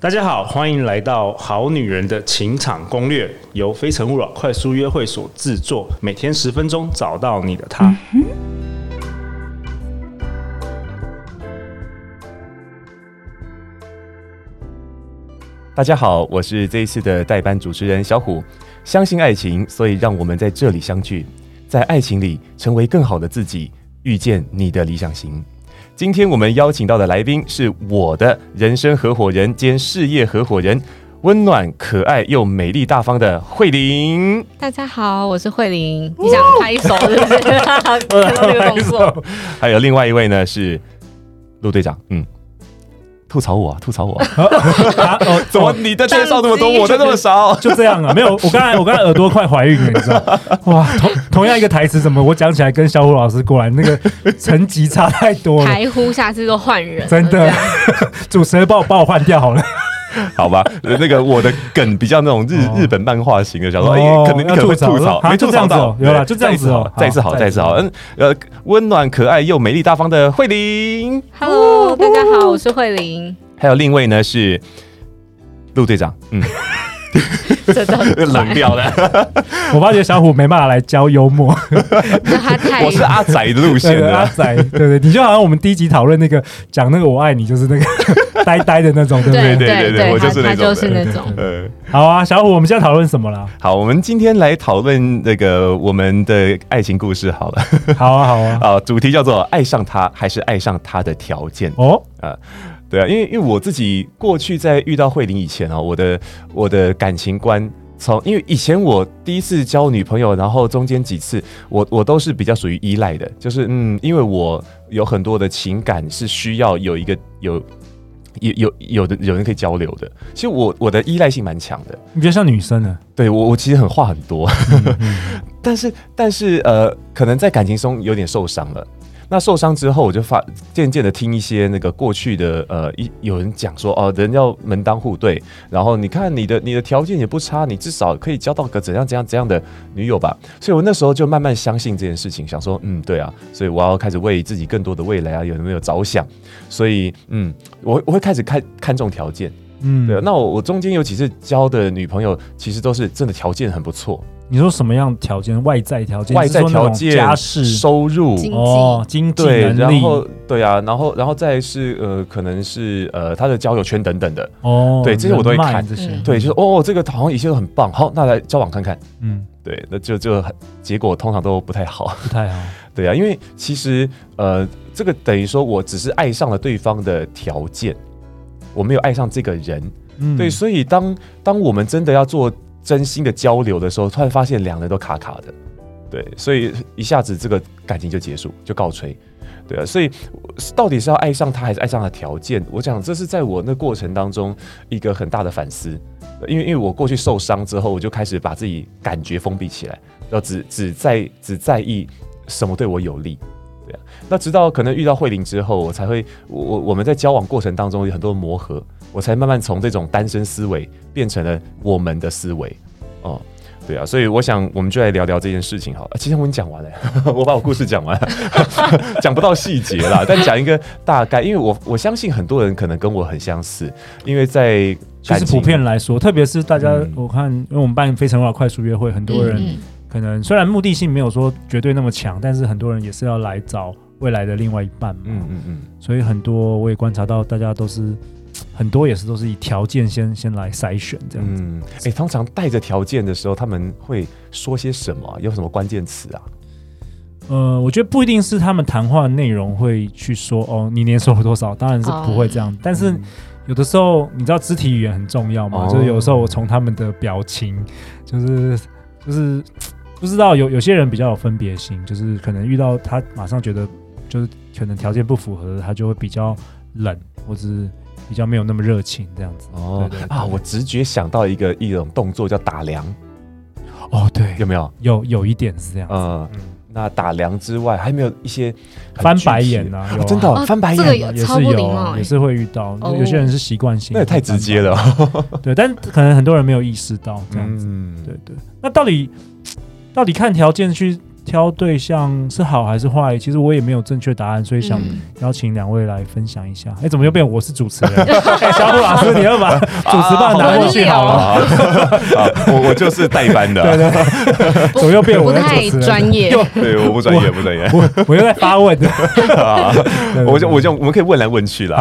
大家好，欢迎来到《好女人的情场攻略》，由非诚勿扰快速约会所制作，每天十分钟，找到你的他。大家好，我是这一次的代班主持人小虎。相信爱情，所以让我们在这里相聚，在爱情里成为更好的自己，遇见你的理想型。今天我们邀请到的来宾是我的人生合伙人兼事业合伙人，温暖、可爱又美丽大方的慧玲。大家好，我是慧玲。你想拍手是不是？看 到这个动作。还有另外一位呢，是陆队长。嗯。吐槽我，啊，吐槽我，啊啊哦，怎么你的介绍这么多，我的那么少？就这样啊？没有，我刚才我刚才耳朵快怀孕了，你知道？哇，同同样一个台词，怎么我讲起来跟小虎老师过来那个层级差太多了？台呼下次都换人，真的，主持人帮我帮我换掉好了。好吧，那个我的梗比较那种日日本漫画型的，想说哎，可能你可能会吐槽，没吐槽到，有了，就这样子哦。再次好，再次好，嗯，呃，温暖、可爱又美丽大方的慧玲，Hello，大家好，我是慧玲。还有另一位呢是陆队长，嗯。真的冷掉了。我发觉小虎没办法来教幽默，我是阿仔的路线的，阿仔，对对，你就好像我们第一集讨论那个讲那个我爱你，就是那个呆呆的那种，对不对？对对对，我就是那种，就是那种。嗯，好啊，小虎，我们现在讨论什么了？好，我们今天来讨论那个我们的爱情故事。好了，好啊，好啊，啊，主题叫做爱上他还是爱上他的条件？哦，啊。对啊，因为因为我自己过去在遇到慧玲以前啊，我的我的感情观从因为以前我第一次交女朋友，然后中间几次我我都是比较属于依赖的，就是嗯，因为我有很多的情感是需要有一个有有有有的有人可以交流的。其实我我的依赖性蛮强的，你比较像女生呢？对我我其实很话很多，嗯嗯 但是但是呃，可能在感情中有点受伤了。那受伤之后，我就发渐渐的听一些那个过去的呃一有人讲说哦，人要门当户对，然后你看你的你的条件也不差，你至少可以交到个怎样怎样怎样的女友吧。所以我那时候就慢慢相信这件事情，想说嗯对啊，所以我要开始为自己更多的未来啊有没有着想。所以嗯，我我会开始看看重条件，嗯，对啊。那我我中间有几次交的女朋友，其实都是真的条件很不错。你说什么样条件？外在条件？外在条件？家世、收入。哦，经济能力，然后对啊，然后然后再是呃，可能是呃，他的交友圈等等的。哦，对，这些我都会看。这些，对，就是哦，这个好像一切都很棒，好，那来交往看看，嗯，对，那就就结果通常都不太好，不太好，对啊，因为其实呃，这个等于说我只是爱上了对方的条件，我没有爱上这个人，嗯，对，所以当当我们真的要做。真心的交流的时候，突然发现两人都卡卡的，对，所以一下子这个感情就结束，就告吹，对啊，所以到底是要爱上他，还是爱上他的条件？我讲这是在我那过程当中一个很大的反思，因为因为我过去受伤之后，我就开始把自己感觉封闭起来，要只只在只在意什么对我有利，那直到可能遇到慧玲之后，我才会我我我们在交往过程当中有很多磨合。我才慢慢从这种单身思维变成了我们的思维，哦，对啊，所以我想我们就来聊聊这件事情好了。其实我已经讲完了，我把我故事讲完了，讲不到细节啦，但讲一个大概，因为我我相信很多人可能跟我很相似，因为在其实普遍来说，特别是大家，嗯、我看因为我们办非诚勿扰快速约会，很多人可能虽然目的性没有说绝对那么强，但是很多人也是要来找未来的另外一半嘛，嗯嗯嗯，所以很多我也观察到大家都是。很多也是都是以条件先先来筛选这样子。嗯，哎、欸，通常带着条件的时候，他们会说些什么？有什么关键词啊？呃，我觉得不一定是他们谈话内容会去说哦，你年收入多少？当然是不会这样。哦、但是有的时候，你知道肢体语言很重要嘛？哦、就是有时候我从他们的表情，就是就是不知道有有些人比较有分别心，就是可能遇到他马上觉得就是可能条件不符合，他就会比较冷，或者是。比较没有那么热情这样子哦对对对啊，我直觉想到一个一种动作叫打量哦，对，有没有？有有一点是这样子嗯，嗯，那打量之外还没有一些翻白眼啊？有啊真的、哦、翻白眼也是有，也是会遇到。有些人是习惯性，那也太直接了。对，但可能很多人没有意识到这样子。嗯，对对。那到底到底看条件去挑对象是好还是坏？其实我也没有正确答案，所以想邀请两位来分享一下。哎、嗯，怎么又变我是主持人？欸、小虎老师，你要把 主持棒拿过去好了。好，我我就是代班的。对对对，怎么又变我是主持人？不太专业。对，我不专业，不专业。我我又在发问。我就我就我们可以问来问去了。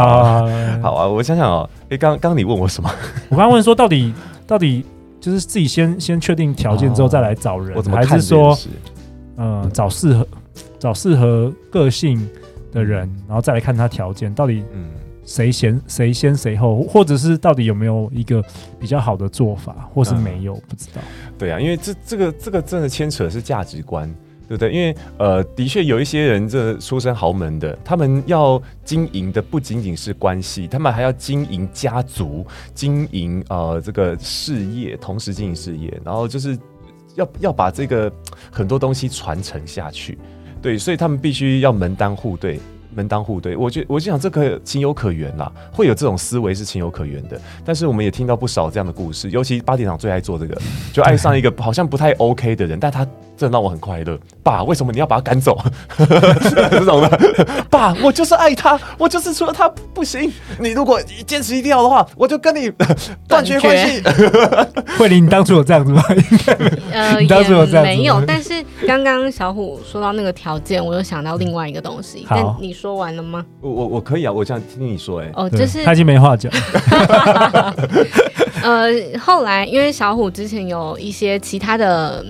好啊，我想想哦，哎，刚刚你问我什么？我刚刚问说，到底到底就是自己先先确定条件之后再来找人，还是说？嗯，找适合找适合个性的人，然后再来看他条件到底，嗯，谁先谁先谁后，或者是到底有没有一个比较好的做法，或是没有，嗯、不知道。对啊，因为这这个这个真的牵扯的是价值观，对不对？因为呃，的确有一些人这出身豪门的，他们要经营的不仅仅是关系，他们还要经营家族，经营呃这个事业，同时经营事业，然后就是。要要把这个很多东西传承下去，对，所以他们必须要门当户对。门当户对，我觉我就想这个情有可原啦，会有这种思维是情有可原的。但是我们也听到不少这样的故事，尤其八点档最爱做这个，就爱上一个好像不太 OK 的人，但他真的让我很快乐。爸，为什么你要把他赶走？这种的，爸，我就是爱他，我就是除了他不行。你如果坚持一定要的话，我就跟你断绝关系。慧玲，你当初有这样子吗？呃，你当初有这样子没有。但是刚刚小虎说到那个条件，我又想到另外一个东西。但你说。完了吗？我我我可以啊，我想听你说哎、欸。哦，就是他已经没话讲。呃，后来因为小虎之前有一些其他的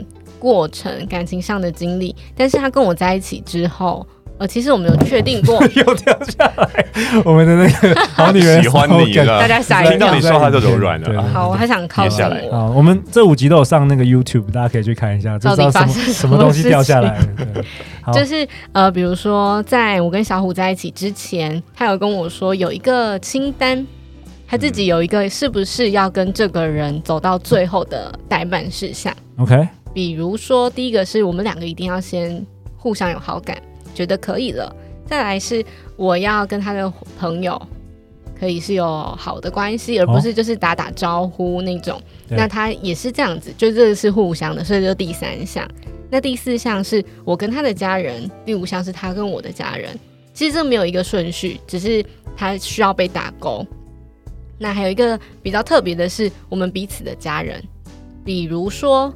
过程，感情上的经历，但是他跟我在一起之后，呃，其实我们有确定过。又掉下来，我们的那个好女人喜欢你了，大家下一听到你说他就柔软了。好，我还想靠下来。啊，我们这五集都有上那个 YouTube，大家可以去看一下，就知道什么什么东西掉下来。就是呃，比如说，在我跟小虎在一起之前，他有跟我说有一个清单，他自己有一个是不是要跟这个人走到最后的待办事项。OK，比如说第一个是我们两个一定要先互相有好感，觉得可以了，再来是我要跟他的朋友可以是有好的关系，而不是就是打打招呼那种。哦、那他也是这样子，就这个是互相的，所以就第三项。那第四项是我跟他的家人，第五项是他跟我的家人。其实这没有一个顺序，只是他需要被打勾。那还有一个比较特别的是，我们彼此的家人，比如说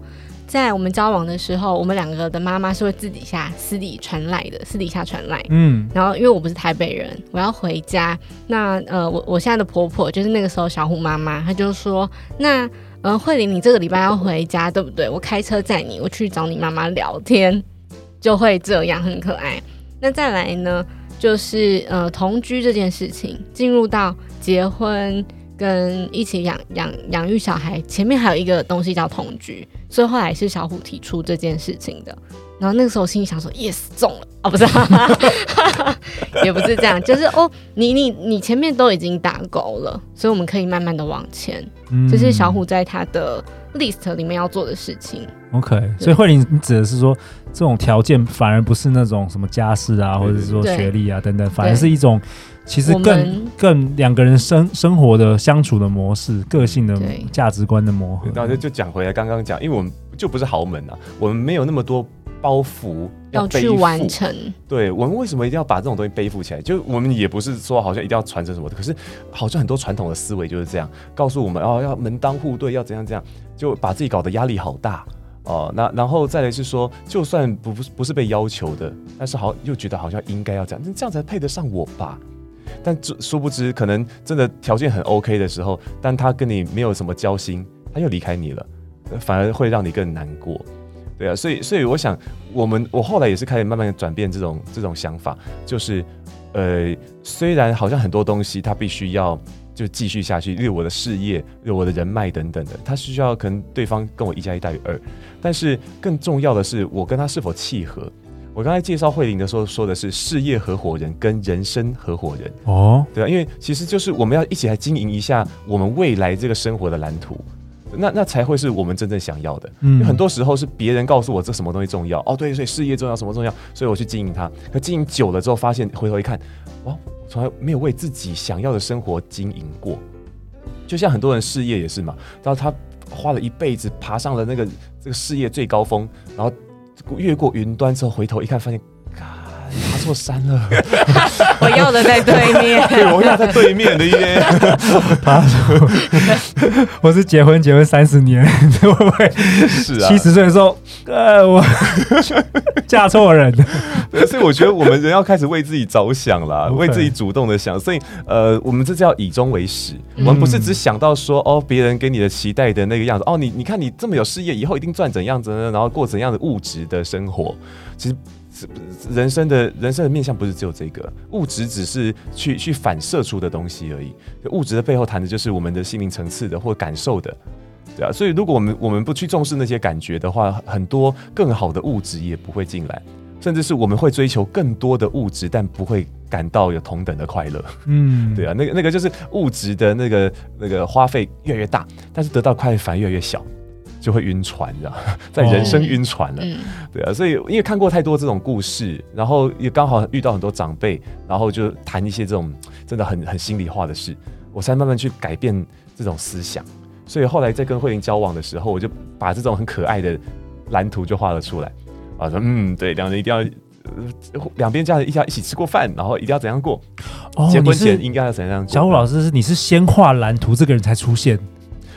在我们交往的时候，我们两个的妈妈是会自底下私底传来的，私底下传来。嗯。然后因为我不是台北人，我要回家。那呃，我我现在的婆婆就是那个时候小虎妈妈，她就说那。嗯，慧玲，你这个礼拜要回家，对不对？我开车载你，我去找你妈妈聊天，就会这样，很可爱。那再来呢，就是呃同居这件事情，进入到结婚跟一起养养养育小孩，前面还有一个东西叫同居，所以后来是小虎提出这件事情的。然后那个时候心里想说，yes 中了哦，不是，也不是这样，就是哦，你你你前面都已经打勾了，所以我们可以慢慢的往前。嗯，这是小虎在他的 list 里面要做的事情。OK，所以慧玲，你指的是说这种条件反而不是那种什么家世啊，或者是说学历啊等等，反而是一种其实更更两个人生生活的相处的模式、个性的价值观的磨合。然后就就讲回来刚刚讲，因为我们就不是豪门啊，我们没有那么多。包袱要，要去完成，对，我们为什么一定要把这种东西背负起来？就我们也不是说好像一定要传承什么的，可是好像很多传统的思维就是这样告诉我们哦，要门当户对，要怎样怎样，就把自己搞得压力好大哦。那然后再来是说，就算不不是被要求的，但是好又觉得好像应该要这样，那这样才配得上我吧？但这殊不知，可能真的条件很 OK 的时候，但他跟你没有什么交心，他又离开你了，反而会让你更难过。对啊，所以所以我想，我们我后来也是开始慢慢转变这种这种想法，就是，呃，虽然好像很多东西它必须要就继续下去，例如我的事业，我的人脉等等的，它需要可能对方跟我一加一大于二，但是更重要的是我跟他是否契合。我刚才介绍慧玲的时候说的是事业合伙人跟人生合伙人哦，对啊，因为其实就是我们要一起来经营一下我们未来这个生活的蓝图。那那才会是我们真正想要的。嗯，很多时候是别人告诉我这什么东西重要哦，对，所以事业重要，什么重要，所以我去经营它。可经营久了之后，发现回头一看，哇，从来没有为自己想要的生活经营过。就像很多人事业也是嘛，然后他花了一辈子爬上了那个这个事业最高峰，然后越过云端之后回头一看，发现。爬错山了，我要的在对面，对，我要在对面的耶。他说，我是结婚结婚三十年，会不会？是啊，七十岁的时候，呃，我嫁错人。所以我觉得我们人要开始为自己着想啦，Okay. 为自己主动的想。所以呃，我们这叫以终为始，嗯、我们不是只想到说哦，别人给你的期待的那个样子，哦，你你看你这么有事业，以后一定赚怎样子呢？然后过怎样的物质的生活，其实。人生的人生的面向不是只有这个，物质只是去去反射出的东西而已。物质的背后谈的就是我们的心灵层次的或感受的，对啊。所以如果我们我们不去重视那些感觉的话，很多更好的物质也不会进来，甚至是我们会追求更多的物质，但不会感到有同等的快乐。嗯，对啊，那个那个就是物质的那个那个花费越来越大，但是得到快乐反而越来越小。就会晕船，知 道在人生晕船了，哦、对啊，所以因为看过太多这种故事，然后也刚好遇到很多长辈，然后就谈一些这种真的很很心里话的事，我才慢慢去改变这种思想。所以后来在跟慧玲交往的时候，我就把这种很可爱的蓝图就画了出来。啊，说嗯，对，两人一定要两边家人一家一起吃过饭，然后一定要怎样过，哦、结婚前应该要怎样过。小虎老师是你是先画蓝图，这个人才出现。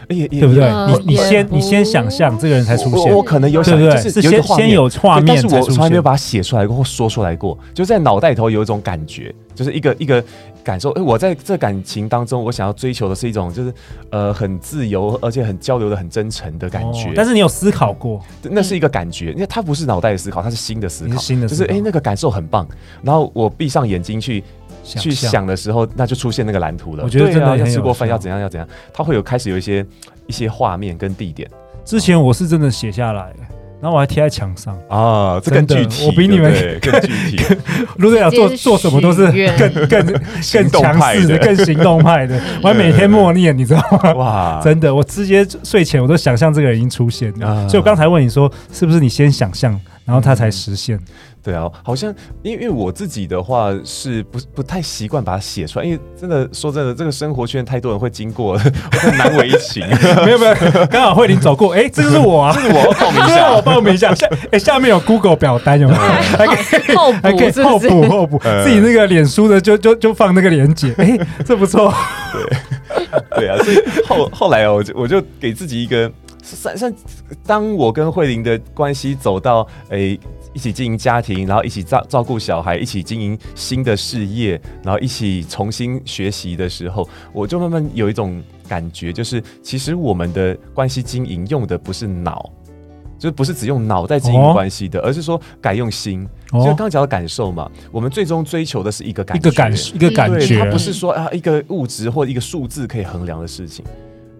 哎呀，对不对？你你先你先想象这个人才出现，我可能有想，就是先先有画面，但是我从来没有把它写出来过或说出来过，就在脑袋里头有一种感觉，就是一个一个感受。哎，我在这感情当中，我想要追求的是一种，就是呃很自由，而且很交流的很真诚的感觉。但是你有思考过？那是一个感觉，因为它不是脑袋的思考，它是新的思考，新的，就是哎那个感受很棒。然后我闭上眼睛去。去想的时候，那就出现那个蓝图了。我觉得真的要吃过饭要怎样要怎样，他会有开始有一些一些画面跟地点。之前我是真的写下来，然后我还贴在墙上啊，这更具体，我比你们更具体。陆队长做做什么都是更更 更强势的、更行动派的。我还每天默念，你知道吗？哇，真的，我直接睡前我都想象这个人已经出现了。所以我刚才问你说，是不是你先想象，然后他才实现？对啊，好像因为因为我自己的话是不不太习惯把它写出来，因为真的说真的，这个生活圈太多人会经过，我很难为情。没有没有，刚好慧玲走过，哎，这个是我啊，这是我要报名一下，我报名一下。下哎，下面有 Google 表单有没有？还可以后补，还可以后补后补，自己那个脸书的就就就放那个链接，哎，这不错。对对啊，所以后后来哦，我就我就给自己一个算算，当我跟慧玲的关系走到诶。一起经营家庭，然后一起照照顾小孩，一起经营新的事业，然后一起重新学习的时候，我就慢慢有一种感觉，就是其实我们的关系经营用的不是脑，就是不是只用脑在经营关系的，哦、而是说改用心。就刚刚讲的感受嘛，我们最终追求的是一个感觉，一个感一个感觉，它不是说啊一个物质或一个数字可以衡量的事情。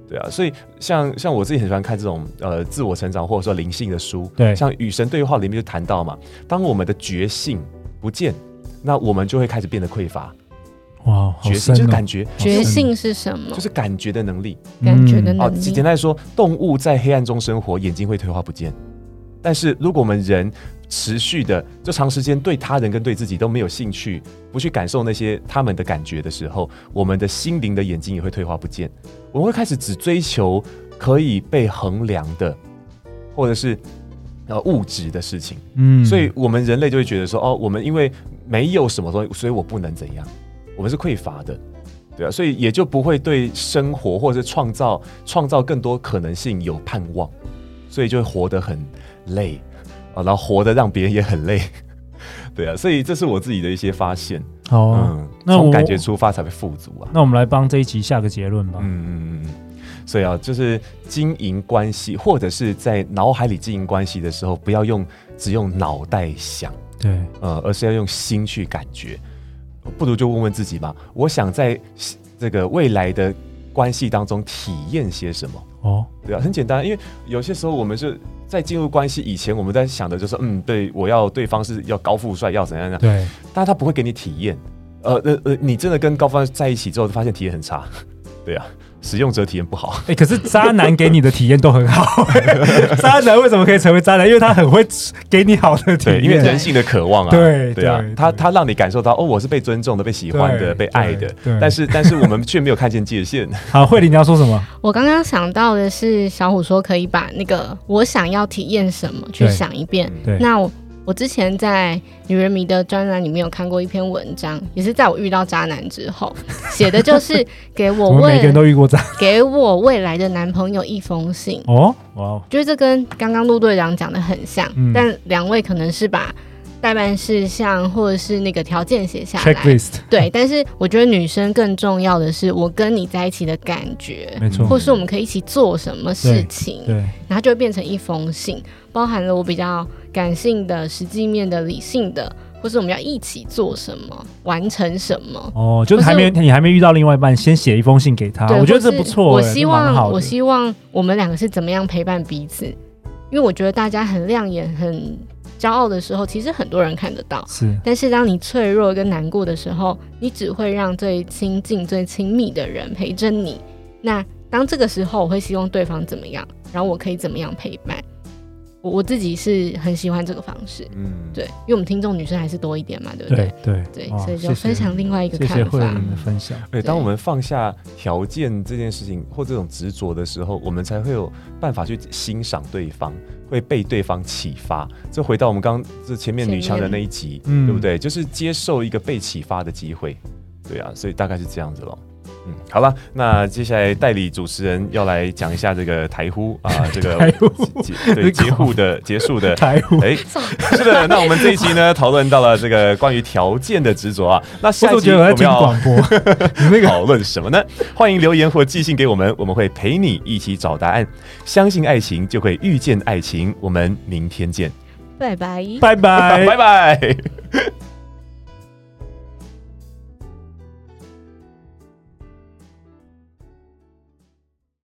对啊，所以像像我自己很喜欢看这种呃自我成长或者说灵性的书，对，像与神对话里面就谈到嘛，当我们的觉性不见，那我们就会开始变得匮乏。哇，觉性就是感觉，觉性是什么？就是感觉的能力，感觉的能力。哦简单来说，动物在黑暗中生活，眼睛会退化不见，但是如果我们人持续的就长时间对他人跟对自己都没有兴趣，不去感受那些他们的感觉的时候，我们的心灵的眼睛也会退化不见。我们会开始只追求可以被衡量的，或者是呃物质的事情。嗯，所以我们人类就会觉得说，哦，我们因为没有什么东西，所以我不能怎样，我们是匮乏的，对啊，所以也就不会对生活或者是创造创造更多可能性有盼望，所以就会活得很累。啊，然后活得让别人也很累，对啊，所以这是我自己的一些发现。好啊，嗯，那从感觉出发才会富足啊。那我们来帮这一集下个结论吧。嗯嗯嗯。所以啊，就是经营关系，或者是在脑海里经营关系的时候，不要用只用脑袋想，对，呃，而是要用心去感觉。不如就问问自己吧，我想在这个未来的关系当中体验些什么？哦，对啊，很简单，因为有些时候我们是。在进入关系以前，我们在想的就是，嗯，对，我要对方是要高富帅，要怎样怎样。对，但他不会给你体验。呃呃呃，你真的跟高富帅在一起之后，发现体验很差。对啊，使用者体验不好。哎、欸，可是渣男给你的体验都很好。渣男为什么可以成为渣男？因为他很会给你好的体验，因为人性的渴望啊。对对啊，他他让你感受到哦，我是被尊重的、被喜欢的、被爱的。但是但是我们却没有看见界限。好，慧玲你要说什么？我刚刚想到的是，小虎说可以把那个我想要体验什么去想一遍。对，那我。我之前在女人迷的专栏里面有看过一篇文章，也是在我遇到渣男之后写的，就是给我 未每个人都遇过渣，给我未来的男朋友一封信。哦，哇，觉得这跟刚刚陆队长讲的很像，嗯、但两位可能是把待办事项或者是那个条件写下来，checklist。对，但是我觉得女生更重要的是我跟你在一起的感觉，没错，或是我们可以一起做什么事情，对，对然后就会变成一封信，包含了我比较。感性的、实际面的、理性的，或是我们要一起做什么、完成什么？哦，就是还没你还没遇到另外一半，先写一封信给他。我觉得这不错。我希望我希望我们两个是怎么样陪伴彼此？因为我觉得大家很亮眼、很骄傲的时候，其实很多人看得到。是，但是当你脆弱跟难过的时候，你只会让最亲近、最亲密的人陪着你。那当这个时候，我会希望对方怎么样，然后我可以怎么样陪伴？我我自己是很喜欢这个方式，嗯，对，因为我们听众女生还是多一点嘛，对不对？对对，所以就分享另外一个看法。谢谢慧玲的分享。对，当我们放下条件这件事情或这种执着的时候，我们才会有办法去欣赏对方，会被对方启发。这回到我们刚刚这前面女强人那一集，对不对？就是接受一个被启发的机会。对啊，所以大概是这样子喽。嗯，好了，那接下来代理主持人要来讲一下这个台呼啊，这个台呼 对结户的结束的 台呼。哎，是的，那我们这一期呢，讨论到了这个关于条件的执着啊。那下一集我们要广播，那个讨论什么呢？欢迎留言或寄信给我们，我们会陪你一起找答案。相信爱情，就会遇见爱情。我们明天见，拜拜，拜拜，拜拜。